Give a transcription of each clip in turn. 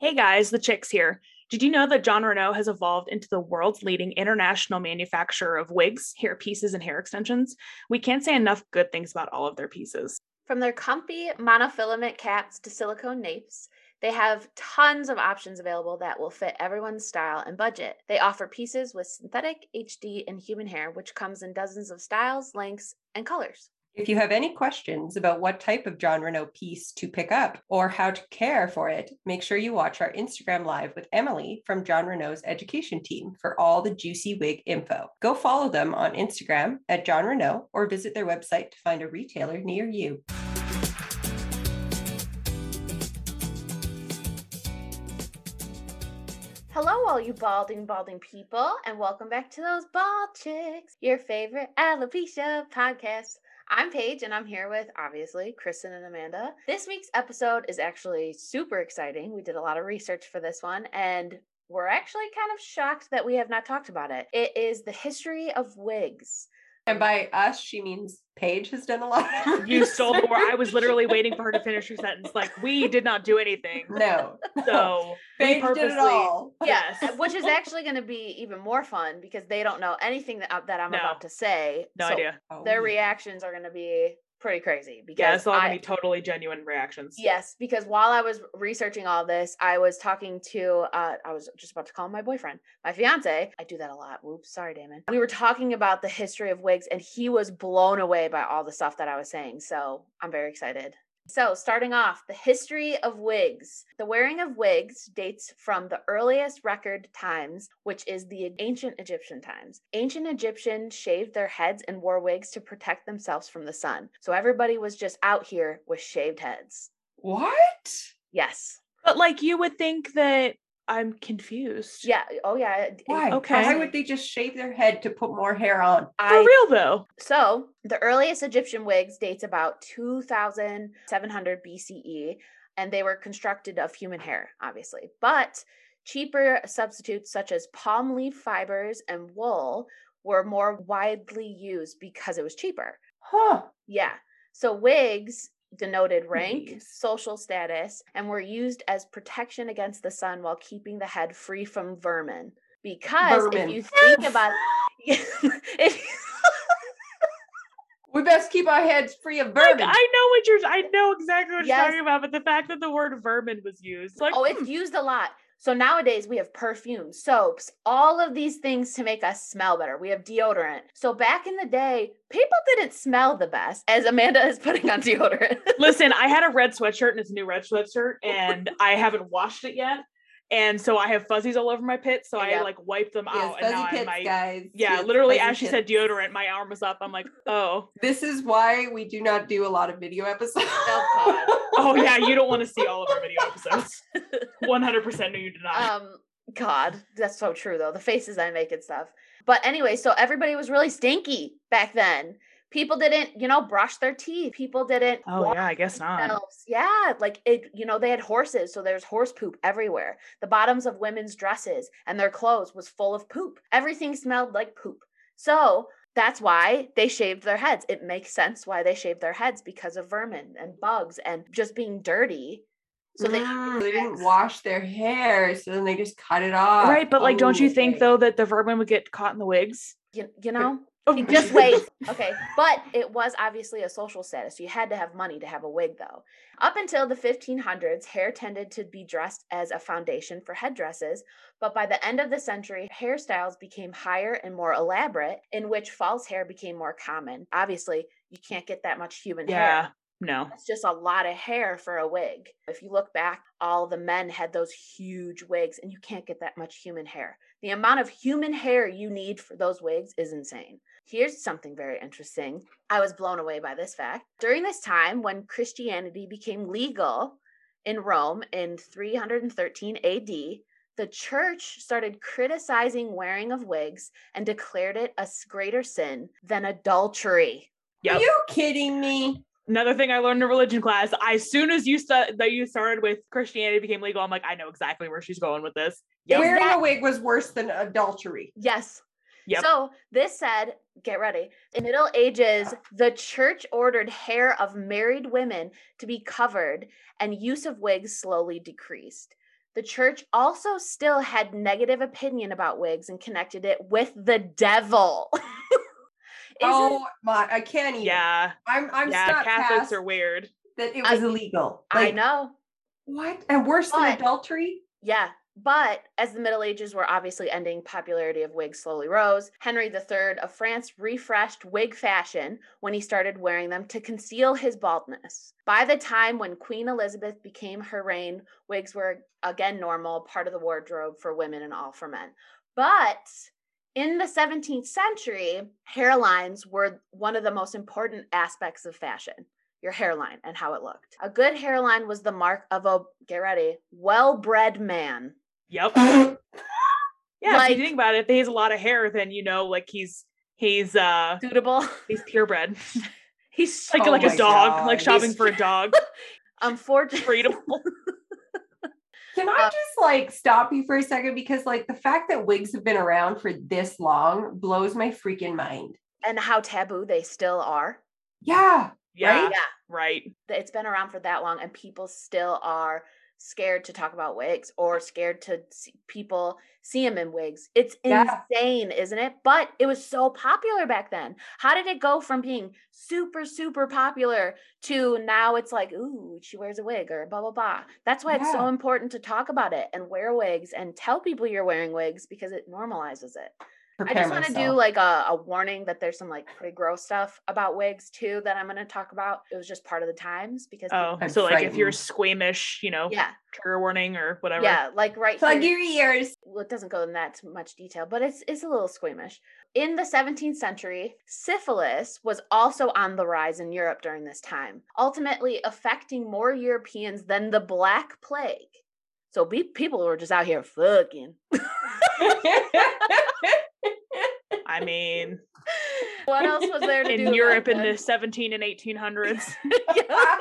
Hey guys, the chicks here. Did you know that Jon Renau has evolved into the world's leading international manufacturer of wigs, hair pieces, and hair extensions? We can't say enough good things about all of their pieces. From their comfy monofilament caps to silicone napes, they have tons of options available that will fit everyone's style and budget. They offer pieces with synthetic, HD, and human hair, which comes in dozens of styles, lengths, and colors. If you have any questions about what type of Jon Renau piece to pick up or how to care for it, make sure you watch our Instagram live with Emily from Jon Renau's education team for all the juicy wig info. Go follow them on Instagram at Jon Renau or visit their website to find a retailer near you. Hello, all you balding, balding people, and welcome back to those bald chicks, your favorite alopecia podcast. I'm Paige, and I'm here with obviously Kristen and Amanda. This week's episode is actually super exciting. We did a lot of research for this one, and we're actually kind of shocked that we have not talked about it. It is the history of wigs. And by us, she means Paige has done a lot. Of You stole the word. I was literally waiting for her to finish her sentence. Like, we did not do anything. No. So, we Paige did purposely. it all. Yes, which is actually going to be even more fun because they don't know anything that, that I'm No. about to say. No So idea. Oh, Their yeah. reactions are going to be pretty crazy because Yeah, it's all I, gonna be totally genuine reactions. Yes, because while I was researching all this, I was talking to uh I was just about to call my boyfriend, my fiance. I do that a lot. Whoops, sorry, Damon. We were talking about the history of wigs and he was blown away by all the stuff that I was saying. So, I'm very excited. So, starting off, the history of wigs. The wearing of wigs dates from the earliest record times, which is the ancient Egyptian times. Ancient Egyptians shaved their heads and wore wigs to protect themselves from the sun. So, everybody was just out here with shaved heads. What? Yes. But like, you would think that I'm confused. Yeah. Oh, yeah. Why? Okay. Why would they just shave their head to put more hair on? For I real though. so the earliest Egyptian wigs dates about 2,700 BCE, and they were constructed of human hair, obviously. But cheaper substitutes such as palm leaf fibers and wool were more widely used because it was cheaper. Huh. Yeah. So wigs denoted rank, Wigs. social status, and were used as protection against the sun while keeping the head free from vermin. Because Vermin. if you think about if We best keep our heads free of Like, vermin. I know what you're. I know exactly what Yes. you're talking about, but the fact that the word vermin was used, like, oh, hmm, it's used a lot. So nowadays we have perfumes, soaps, all of these things to make us smell better. We have deodorant. So back in the day, people didn't smell the best, as Amanda is putting on deodorant. Listen, I had a red sweatshirt and it's a new red sweatshirt, and I haven't washed it yet. And so I have fuzzies all over my pits. So I Yeah. like wipe them Yes, out. And now I pits, might. guys. Yeah, Yes, literally, as she said deodorant, my arm was up. I'm like, oh, This is why we do not do a lot of video episodes. Oh, oh yeah, you don't want to see all of our video episodes. 100% no, you do not. um, God, that's so true though. The faces I make and stuff. But anyway, so everybody was really stinky back then. People didn't, you know, brush their teeth. People didn't oh yeah, I guess not. Yeah, like it, you know, they had horses, so there's horse poop everywhere. The bottoms of women's dresses and their clothes was full of poop. Everything smelled like poop. So that's why they shaved their heads. It makes sense why they shaved their heads because of vermin and bugs and just being dirty. So they, Mm, they didn't wash their hair, so then they just cut it off. Right, but like, don't you think though that the vermin would get caught in the wigs? you, you know, Oh, just wait. Okay. But it was obviously a social status. You had to have money to have a wig, though. Up until the 1500s, hair tended to be dressed as a foundation for headdresses. But by the end of the century, hairstyles became higher and more elaborate, in which false hair became more common. Obviously, you can't get that much human hair. Yeah, hair. no. It's just a lot of hair for a wig. If you look back, all the men had those huge wigs, and you can't get that much human hair. The amount of human hair you need for those wigs is insane. Here's something very interesting. I was blown away by this fact. During this time, when Christianity became legal in Rome in 313 AD, the church started criticizing wearing of wigs and declared it a greater sin than adultery. Yep. Are you kidding me? Another thing I learned in religion class. As soon as you stu- that you started with Christianity became legal, I'm like, I know exactly where she's going with this. Yep. Wearing That- a wig was worse than adultery. Yes. Yep. So this said, get ready. In Middle Ages, the church ordered hair of married women to be covered, and use of wigs slowly decreased. The church also still had negative opinion about wigs and connected it with the devil. Oh my! I can't even. Yeah. I'm. I'm yeah. stuck Catholics past are weird. that it I- was illegal. I know. what? And worse than adultery. Yeah. But as the Middle Ages were obviously ending, popularity of wigs slowly rose. Henry III of France refreshed wig fashion when he started wearing them to conceal his baldness. By the time when Queen Elizabeth became her reign, wigs were again normal, part of the wardrobe for women and all for men. But in the 17th century, hairlines were one of the most important aspects of fashion your hairline and how it looked. A good hairline was the mark of a, get ready, well bred man. Yep. Yeah. if you think about it, if he has a lot of hair, then you know, like he's he's uh Suitable. he's purebred. He's like Oh like a my dog, like shopping He's- for a dog. unfortunately. Breedable. Can I Uh, just like stop you for a second because like the fact that wigs have been around for this long blows my freaking mind. and how taboo they still are. Yeah. Yeah. Right? Yeah. Right. It's been around for that long, and people still are scared to talk about wigs or scared to see people see them in wigs. It's Yeah. insane, isn't it? But it was so popular back then. How did it go from being super, super popular to now it's like, ooh, she wears a wig or blah, blah, blah. That's why it's so important to talk about it and wear wigs and tell people you're wearing wigs because it normalizes it. I just want to do like a, a warning that there's some like pretty gross stuff about wigs too that I'm going to talk about. It was just part of the times because Oh, I'm so like if you're squeamish, you know, yeah, trigger warning or whatever. yeah, like right Plug here. your ears. Well, it doesn't go in that much detail, but it's it's a little squeamish. In the 17th century, syphilis was also on the rise in Europe during this time, ultimately affecting more Europeans than the Black Plague. So be, people were just out here fucking. I mean, what else was there to do in about Europe in the 17 and 1800s. Yeah.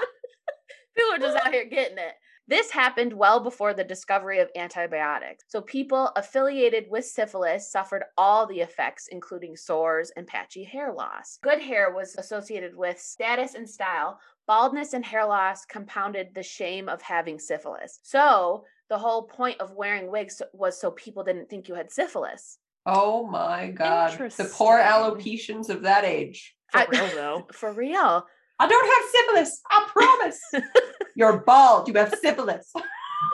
People are just out here getting it. This happened well before the discovery of antibiotics. So people affiliated with syphilis suffered all the effects, including sores and patchy hair loss. Good hair was associated with status and style. Baldness and hair loss compounded the shame of having syphilis. So the whole point of wearing wigs was so people didn't think you had syphilis. oh my god. The poor Interesting. alopecians of that age. For I- real though. For real. I don't have syphilis. I promise. You're bald. You have syphilis.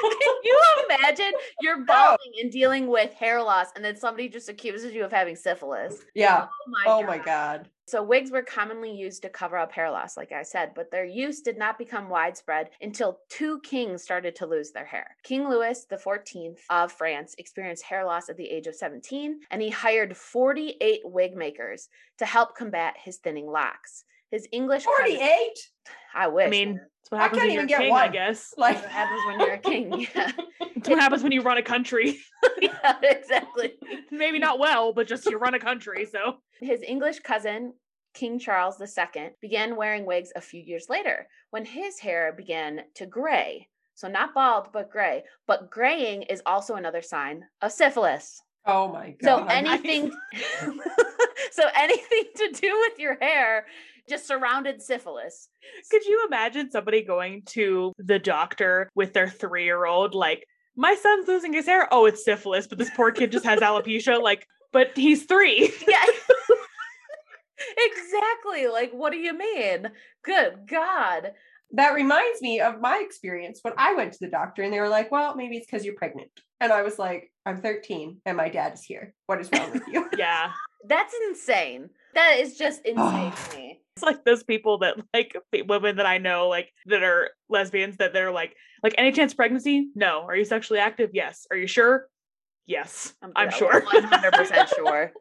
Can you imagine you're balding and dealing with hair loss, and then somebody just accuses you of having syphilis? Yeah. Oh my Oh my god. So wigs were commonly used to cover up hair loss, like I said, but their use did not become widespread until two kings started to lose their hair. King Louis XIV of France experienced hair loss at the age of 17, and he hired 48 wig makers to help combat his thinning locks. His English cousin- 48? I wish. I mean, man. that's what I happens can't when you're even a get king, I guess. Like what happens when you're a king. Yeah, That's what happens when you run a country. yeah exactly. Maybe not well, but just you run a country. So His English cousin, King Charles II, began wearing wigs a few years later when his hair began to gray. So, not bald, but gray. But graying is also another sign of syphilis. Oh my god. So, anything. so, anything to do with your hair just surrounded syphilis. could you imagine somebody going to the doctor with their three year old, like, my son's losing his hair? Oh, it's syphilis, but this poor kid just has alopecia. Like, but he's three. Yeah. exactly. Like, what do you mean? Good God. that reminds me of my experience when I went to the doctor and they were like, well, maybe it's because you're pregnant. And I was like, I'm 13 and my dad is here. What is wrong with you? yeah. That's insane. That is just insane to me. It's like those people that like women that I know, like that are lesbians, that they're like, like any chance of pregnancy? No. Are you sexually active? Yes. Are you sure? Yes. I'm, yeah, sure. 100% sure.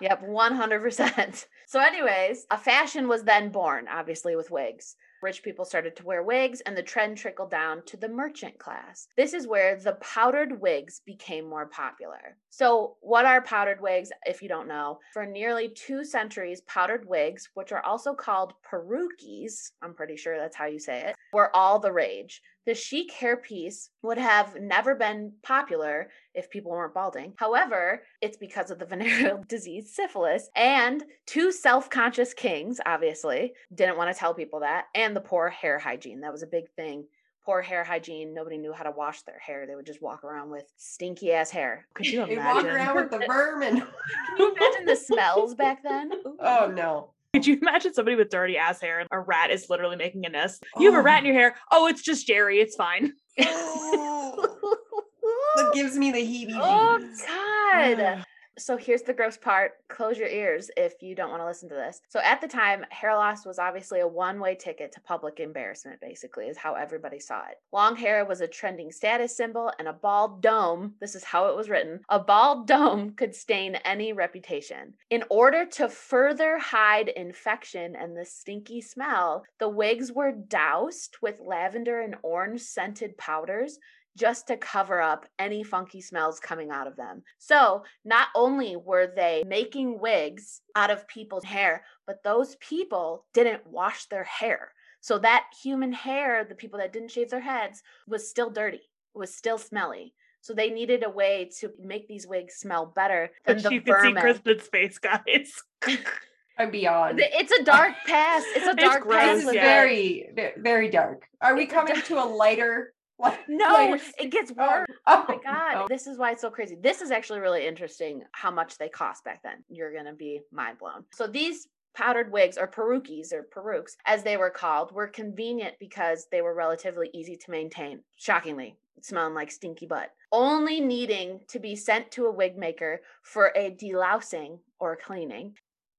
Yep, 100%. So, anyways, a fashion was then born, obviously, with wigs. Rich people started to wear wigs, and the trend trickled down to the merchant class. This is where the powdered wigs became more popular. So, what are powdered wigs, if you don't know? For nearly two centuries, powdered wigs, which are also called perukis, I'm pretty sure that's how you say it, were all the rage. The chic hairpiece would have never been popular if people weren't balding. However, it's because of the venereal disease syphilis and two self conscious kings, obviously, didn't want to tell people that, and the poor hair hygiene. That was a big thing. poor hair hygiene. Nobody knew how to wash their hair. They would just walk around with stinky ass hair. Could you They walk imagine? around with the vermin. Can you imagine the smells back then? Ooh. oh no. Could you imagine somebody with dirty ass hair and a rat is literally making a nest? You have a rat in oh. your hair. Oh, it's just Jerry. It's fine. That gives me the heebie oh God. Ah. So here's the gross part. Close your ears if you don't want to listen to this. So at the time, hair loss was obviously a one-way ticket to public embarrassment, basically, is how everybody saw it. Long hair was a trending status symbol, and a bald dome, this is how it was written, a bald dome could stain any reputation. In order to further hide infection and the stinky smell, the wigs were doused with lavender and orange scented powders just to cover up any funky smells coming out of them. So, not only were they making wigs out of people's hair, but those people didn't wash their hair. So, that human hair, the people that didn't shave their heads, was still dirty, was still smelly. So, they needed a way to make these wigs smell better than But the you can see vermin. Kristen's face, guys. I'm beyond. It's a dark past. It's a It's dark gross, past. This is very, ve- very dark. Are we It's coming dark- to a lighter? No, it gets Oh, worse. Oh, Oh my god, oh. this is why it's so crazy. This is actually really interesting how much they cost back then. You're gonna be mind blown. So these powdered wigs or perukis or perukes as they were called were convenient because they were relatively easy to maintain shockingly smelling like stinky butt only needing to be sent to a wig maker for a delousing or cleaning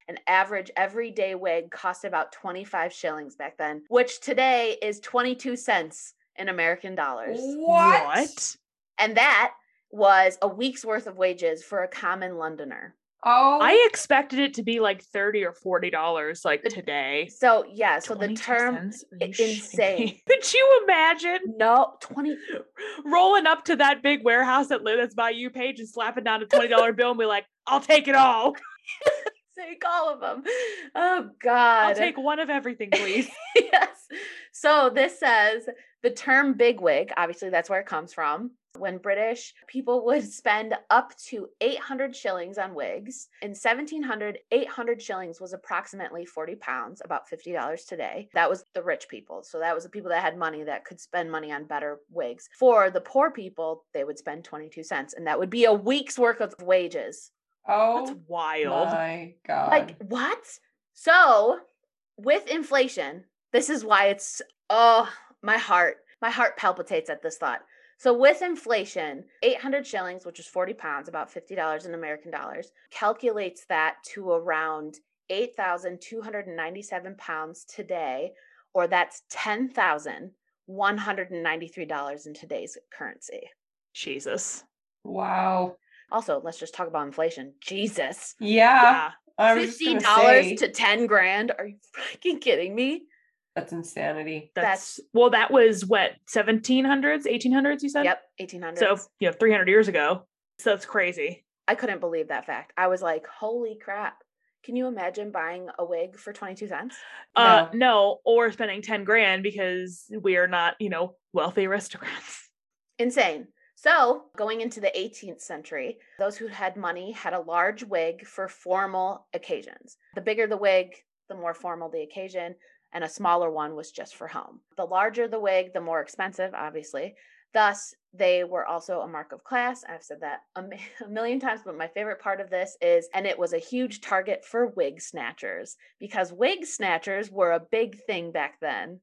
an average everyday wig cost about 25 shillings back then which today is 22 cents in american dollars What? and that was a week's worth of wages for a common Londoner. Oh, I expected it to be like 30 or 40 dollars like The- today. So yeah, so the 22 term cents? Are i- you shitting insane. Could you imagine no twenty. rolling up to that big warehouse that lives that's by you page and slapping down a $20 bill and be like, I'll take it all. Take all of them. Oh God. I'll take one of everything, please. yes. So this says the term bigwig, obviously that's where it comes from. When British people would spend up to 800 shillings on wigs. In 1700, 800 shillings was approximately 40 pounds, about $50 today. That was the rich people. So that was the people that had money that could spend money on better wigs. For the poor people, they would spend 22 cents, and that would be a week's worth of wages. Oh that's oh wild. my god! Like what? So, with inflation, this is why it's oh, my heart, my heart palpitates at this thought. So, with inflation, 800 shillings, which is 40 pounds, about $50 in American dollars, calculates that to around 8,297 pounds today, or that's $10,193 in today's currency. Jesus. wow. Also, let's just talk about inflation. Jesus. Yeah, yeah. $50 to ten grand? Are you freaking kidding me? That's insanity. That's, That's- well, that was what, 1700s, 1800s, you said? Yep, eighteen hundred. So, you know, 300 years ago. So that's crazy. I couldn't believe that fact. I was like, "Holy crap!" Can you imagine buying a wig for twenty two cents? Uh, no, or spending 10 grand because we are not, you know, wealthy aristocrats. Insane. So, going into the 18th century, those who had money had a large wig for formal occasions. The bigger the wig, the more formal the occasion, and a smaller one was just for home. The larger the wig, the more expensive, obviously. Thus, they were also a mark of class. I've said that a, mi- a million times, but my favorite part of this is, and it was a huge target for wig snatchers because wig snatchers were a big thing back then.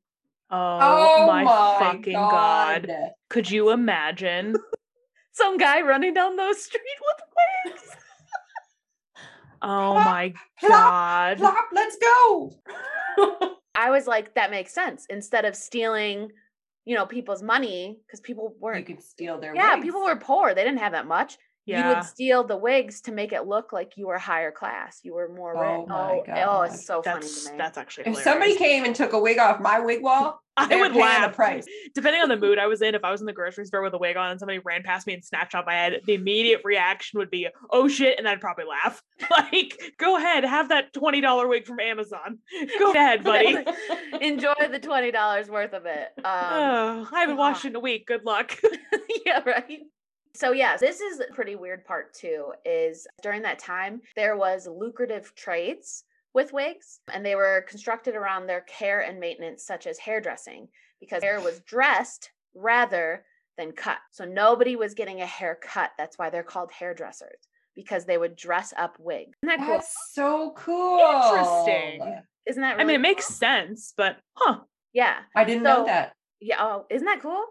Oh, oh my, fucking god. Could you imagine? Some guy running down the street with wigs. Oh Plop, my plop, god. Plop, let's go. I was like, that makes sense. Instead of stealing, you know, people's money, because people weren't. You could steal their. Yeah, wigs. people were poor. They didn't have that much. You would steal the wigs to make it look like you were higher class. You were more rich. Oh my oh, oh, it's so funny That's to me. that's actually If somebody came and took a wig off my wig wall, I they're would paying laugh. the price. Depending on the mood I was in, if I was in the grocery store with a wig on and somebody ran past me and snatched off my head, the immediate reaction would be, "Oh shit!" and I'd probably laugh. Like, go ahead, have that twenty dollar wig from Amazon. Go ahead, buddy. Enjoy the twenty dollars worth of it. Um, oh, I haven't washed ah. it in a week. Good luck. yeah, right. So yeah, this is a pretty weird part too. Is during that time there was lucrative trades with wigs, and they were constructed around their care and maintenance, such as hairdressing, because hair was dressed rather than cut. So nobody was getting a haircut. That's why they're called hairdressers because they would dress up wigs. Isn't that cool? That's so cool. Interesting. Isn't that I mean, it makes sense, but huh. Yeah. I didn't know that. Yeah. Oh, isn't that cool?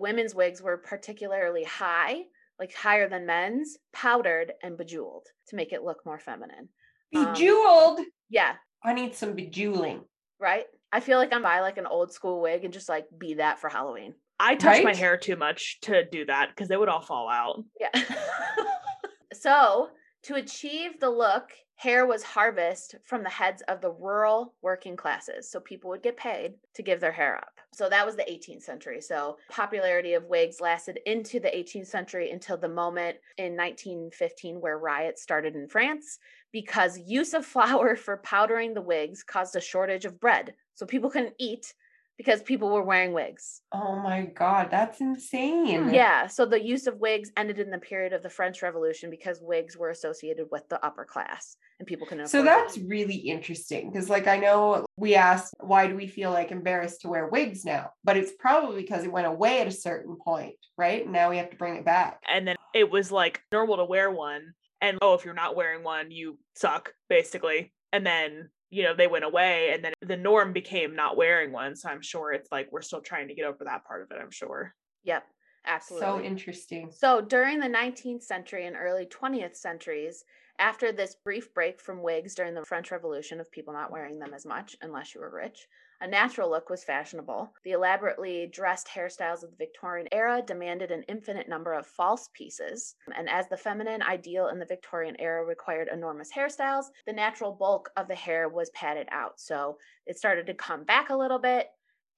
Women's wigs were particularly high, like higher than men's, powdered and bejeweled to make it look more feminine. Um, Bejeweled. Yeah. I need some bejeweling. Right. I feel like I'm buy like an old school wig and just like be that for Halloween. I touch my hair too much to do that because they would all fall out. Yeah. so, to achieve the look, hair was harvested from the heads of the rural working classes. So, people would get paid to give their hair up. So, that was the 18th century. So, popularity of wigs lasted into the 18th century until the moment in 1915 where riots started in France because use of flour for powdering the wigs caused a shortage of bread. So, people couldn't eat because people were wearing wigs. Oh my god, that's insane. Hmm. Yeah, so the use of wigs ended in the period of the French Revolution because wigs were associated with the upper class and people couldn't So that's them. really interesting because, like, I know we asked why do we feel like embarrassed to wear wigs now, but it's probably because it went away at a certain point, right? Now we have to bring it back. And then it was like normal to wear one. And oh, if you're not wearing one, you suck, basically. And then, you know, they went away and then the norm became not wearing one. So I'm sure it's like we're still trying to get over that part of it, I'm sure. Yep, absolutely. So interesting. So during the 19th century and early 20th centuries, after this brief break from wigs during the French Revolution of people not wearing them as much, unless you were rich, a natural look was fashionable. The elaborately dressed hairstyles of the Victorian era demanded an infinite number of false pieces. And as the feminine ideal in the Victorian era required enormous hairstyles, the natural bulk of the hair was padded out. So it started to come back a little bit.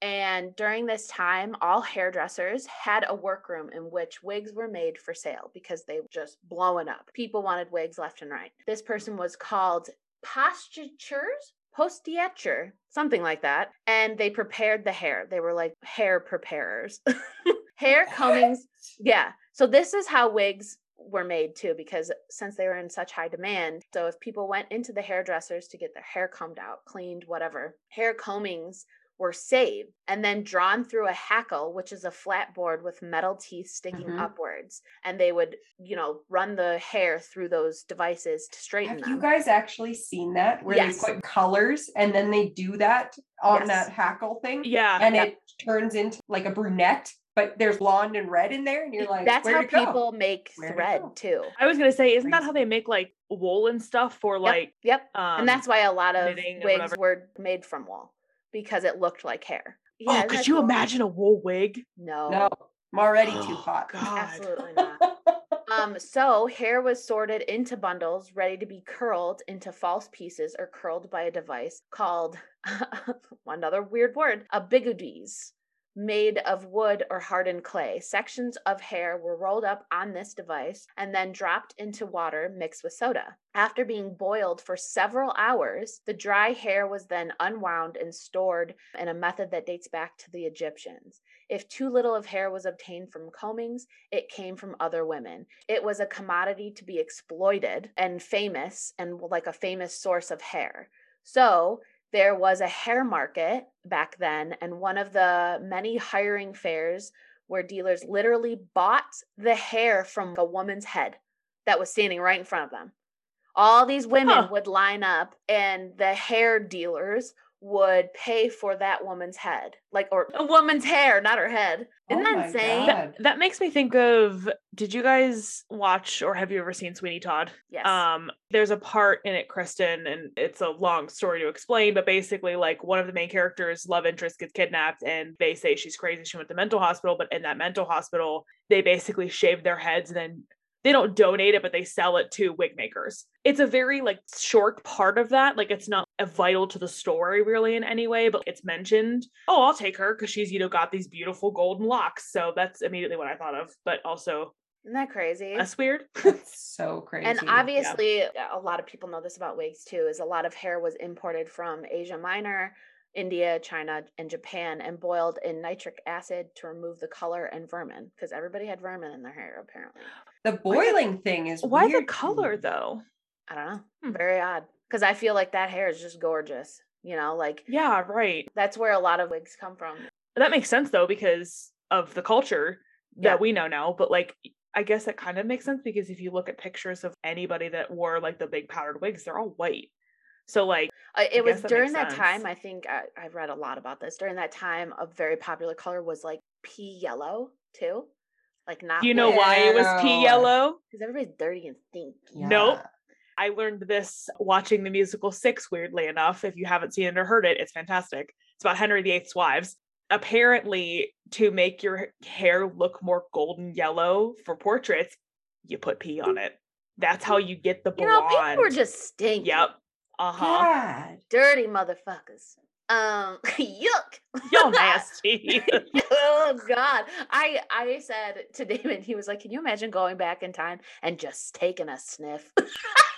And during this time, all hairdressers had a workroom in which wigs were made for sale because they were just blowing up. People wanted wigs left and right. This person was called postures, postiature, something like that. And they prepared the hair. They were like hair preparers. hair combings. Yeah. So this is how wigs were made too, because since they were in such high demand, so if people went into the hairdressers to get their hair combed out, cleaned, whatever, hair combings were saved and then drawn through a hackle, which is a flat board with metal teeth sticking Mhm. upwards. And they would, you know, run the hair through those devices to straighten it. Have them. you guys actually seen that where Yes. they put colors and then they do that on Yes. that hackle thing? Yeah. And Yep. it turns into like a brunette, but there's blonde and red in there, and you're like, That's how it go? people make Where'd thread go? too. I was gonna say, isn't that how they make like wool and stuff for like Yep. um and that's why a lot of wigs were made from wool because it looked like hair. Oh, could you cool? imagine a wool wig? No, No, I'm already too Oh, hot. God. absolutely not. Um, so hair was sorted into bundles, ready to be curled into false pieces or curled by a device called another weird word, a bigoudis, made of wood or hardened clay. Sections of hair were rolled up on this device and then dropped into water mixed with soda. After being boiled for several hours, the dry hair was then unwound and stored in a method that dates back to the Egyptians. If too little of hair was obtained from combings, it came from other women. It was a commodity to be exploited and famous and like a famous source of hair. So there was a hair market back then, and one of the many hiring fairs where dealers literally bought the hair from a woman's head that was standing right in front of them. All these women Huh. would line up, and the hair dealers would pay for that woman's head, like or a woman's hair, not her head. Isn't Oh that insane? God. That makes me think of did you guys watch or have you ever seen Sweeney Todd? Yes. Um, there's a part in it, Kristen, and it's a long story to explain, but basically, like one of the main characters' love interest gets kidnapped, and they say she's crazy. She went to mental hospital, but in that mental hospital, they basically shave their heads and then they don't donate it, but they sell it to wig makers. It's a very like short part of that. Like it's not a vital to the story really in any way, but it's mentioned. Oh, I'll take her because she's, you know, got these beautiful golden locks. So that's immediately what I thought of. But also Isn't that crazy? that's weird. That's so crazy. And obviously, a lot of people know this about wigs too. Is a lot of hair was imported from Asia Minor, India, China, and Japan, and boiled in nitric acid to remove the color and vermin. Because everybody had vermin in their hair, apparently. The boiling thing is Why the weird to color though? I don't know. Hmm. Very odd. Because I feel like that hair is just gorgeous. You know, like Yeah, right. that's where a lot of wigs come from. That makes sense though, because of the culture that Yeah. we know now. But like, I guess that kind of makes sense because if you look at pictures of anybody that wore like the big powdered wigs, they're all white. So like, Uh, it was guess that during makes that time. I think I, I read a lot about this. During that time, a very popular color was like pea yellow too, like not. do you know why it was pea yellow? Because everybody's dirty and stinky. Nope. I learned this watching the musical Six, weirdly enough. If you haven't seen it or heard it, it's fantastic. It's about Henry VIII's wives. Apparently, to make your hair look more golden yellow for portraits, you put pea on it. That's how you get the blonde. You know, people were just stinky. Yep. Uh huh. Dirty motherfuckers. Um, yuck. Y'all nasty. oh God. I I said to Damon, he was like, Can you imagine going back in time and just taking a sniff?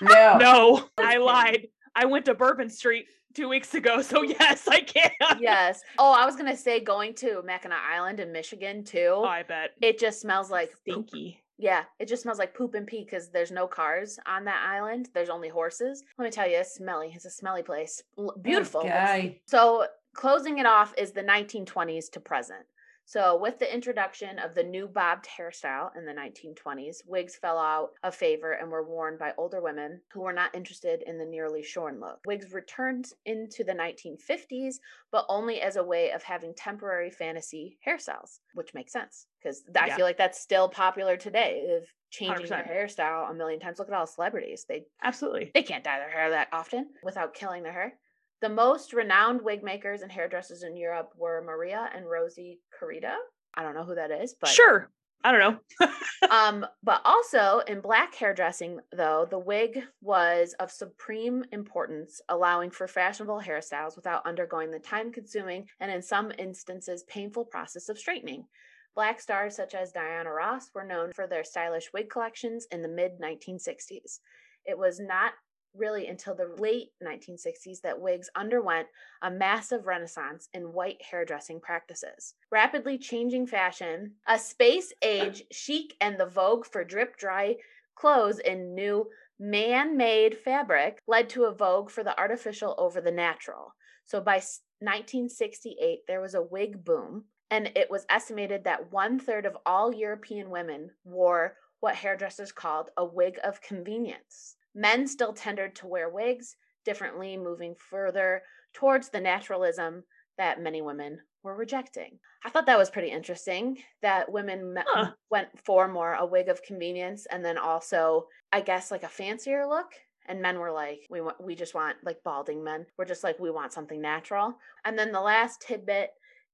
No. no, I lied. I went to Bourbon Street two weeks ago, so yes, I can. yes. Oh, I was gonna say going to Mackinac Island in Michigan too. Oh, I bet. it just smells like poop. Yeah, it just smells like poop and pee because there's no cars on that island. There's only horses. Let me tell you, it's smelly. It's a smelly place. Beautiful. Guy. So, closing it off is the 1920s to present. So, with the introduction of the new bobbed hairstyle in the 1920s, wigs fell out of favor and were worn by older women who were not interested in the nearly shorn look. Wigs returned into the 1950s, but only as a way of having temporary fantasy hairstyles, which makes sense because I Yeah. feel like that's still popular today of changing their 100%. hairstyle a million times. Look at all the celebrities. They Absolutely. they can't dye their hair that often without killing their hair. The most renowned wig makers and hairdressers in Europe were Maria and Rosy Carita. I don't know who that is, but sure. I don't know. um, but also in black hairdressing, though, the wig was of supreme importance, allowing for fashionable hairstyles without undergoing the time consuming and, in some instances, painful process of straightening. Black stars such as Diana Ross were known for their stylish wig collections in the mid 1960s. It was not really until the late 1960s that wigs underwent a massive renaissance in white hairdressing practices. Rapidly changing fashion, a space age chic, and the vogue for drip dry clothes in new man made fabric led to a vogue for the artificial over the natural. So by 1968, there was a wig boom, and it was estimated that one third of all European women wore what hairdressers called a wig of convenience. Men still tended to wear wigs differently, moving further towards the naturalism that many women were rejecting. I thought that was pretty interesting that women me- Huh. went for more a wig of convenience and then also, I guess, like a fancier look. And men were like, we want, we just want like balding men. We're just like, we want something natural. And then the last tidbit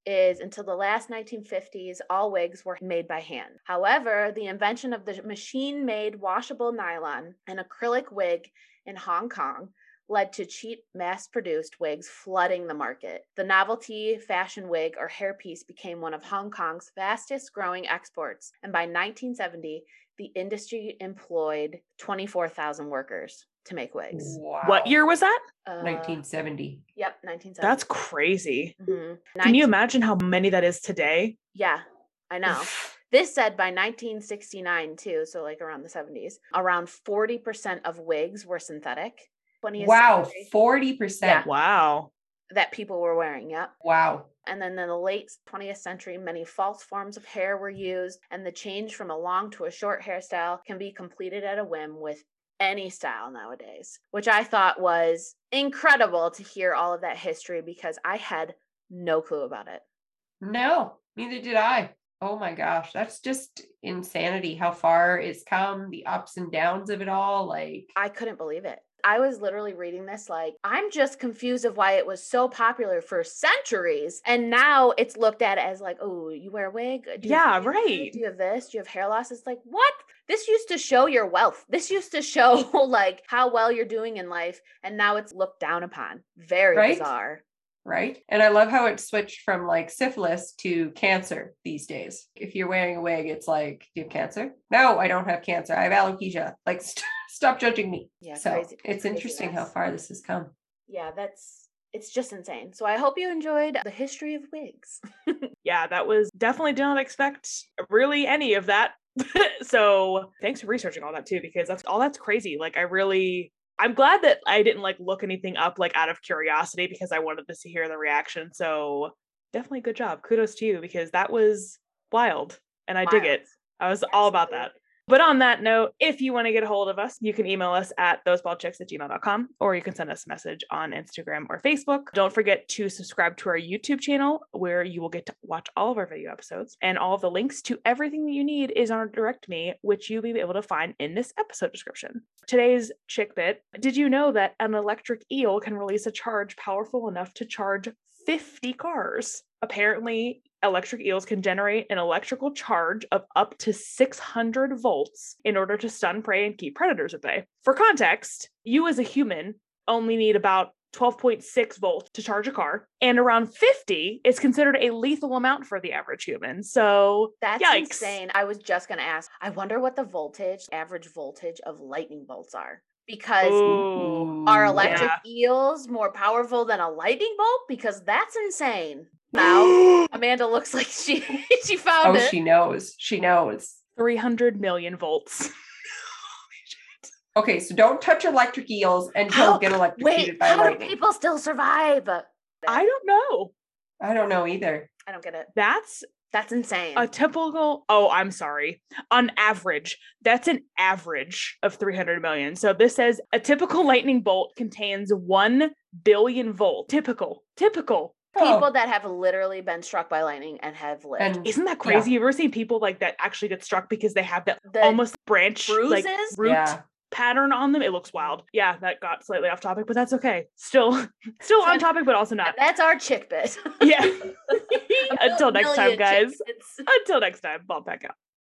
is until the last 1950s, all wigs were made by hand. However, the invention of the machine made washable nylon and acrylic wig in Hong Kong led to cheap mass produced wigs flooding the market. The novelty fashion wig or hairpiece became one of Hong Kong's fastest growing exports, and by 1970, the industry employed 24,000 workers to make wigs. Wow. What year was that? Uh, 1970. Yep, 1970. That's crazy. Mhm. Can you imagine how many that is today? Yeah, I know. This said by 1969 too, so like around the 70s, around 40% of wigs were synthetic. 20th Wow. century 40%. Yeah. wow. that people were wearing, yep. Wow. And then in the late 20th century, many false forms of hair were used, and the change from a long to a short hairstyle can be completed at a whim with any style nowadays, which I thought was incredible to hear all of that history because I had no clue about it. No, neither did I. Oh my gosh, that's just insanity how far it's come, the ups and downs of it all. Like, I couldn't believe it. I was literally reading this like, I'm just confused of why it was so popular for centuries. And now it's looked at as like, oh, you wear a wig? Do you Yeah, right. Do you have this? Do you have hair loss? It's like, what? This used to show your wealth. This used to show like how well you're doing in life. And now it's looked down upon. Very Right? bizarre. right? And I love how it switched from like syphilis to cancer these days. If you're wearing a wig, it's like, do you have cancer? No, I don't have cancer. I have alopecia. Like, st- stop judging me. Yeah. so crazy, it's interesting how far this has come. Yeah, that's it's just insane. So I hope you enjoyed the history of wigs. Yeah, that was definitely did not expect really any of that. so thanks for researching all that too, because that's all that's crazy. Like I really I'm glad that I didn't like look anything up like out of curiosity because I wanted to see hear the reaction. So definitely good job. Kudos to you because that was wild. And I dig it. I was all about that. But on that note, if you want to get a hold of us, you can email us at thosebaldchicks at gmail.com or you can send us a message on Instagram or Facebook. Don't forget to subscribe to our YouTube channel where you will get to watch all of our video episodes. And all of the links to everything that you need is on our direct me, which you'll be able to find in this episode description. Today's chick bit Did you know that an electric eel can release a charge powerful enough to charge 50 cars? Apparently, electric eels can generate an electrical charge of up to 600 volts in order to stun prey and keep predators at bay. For context, you as a human only need about 12.6 volts to charge a car, and around 50 is considered a lethal amount for the average human. So, That's Yikes. insane. I was just gonna ask. I wonder what the voltage, average voltage of lightning bolts are. Because Ooh. are electric yeah. eels more powerful than a lightning bolt? Because that's insane. Now Amanda looks like she she found Oh, it. she knows. She knows. 300 million volts. Okay, so don't touch electric eels and How- don't get electrocuted Wait, by how do people still survive? I don't know. I don't know either. I don't get it. That's That's insane. a typical oh i'm sorry on average that's an average of 300 million so this says a typical lightning bolt contains 1 billion volt typical typical Oh. people Oh, that have literally been struck by lightning and have lived. and isn't that crazy? You ever seen people like that actually get struck because they have that The almost branch like bruises? root yeah. pattern on them? It looks wild. Yeah that got slightly off topic but that's okay. Still still on topic but also not. That's our chick bit. yeah. Until next time guys. until next time. Ball back out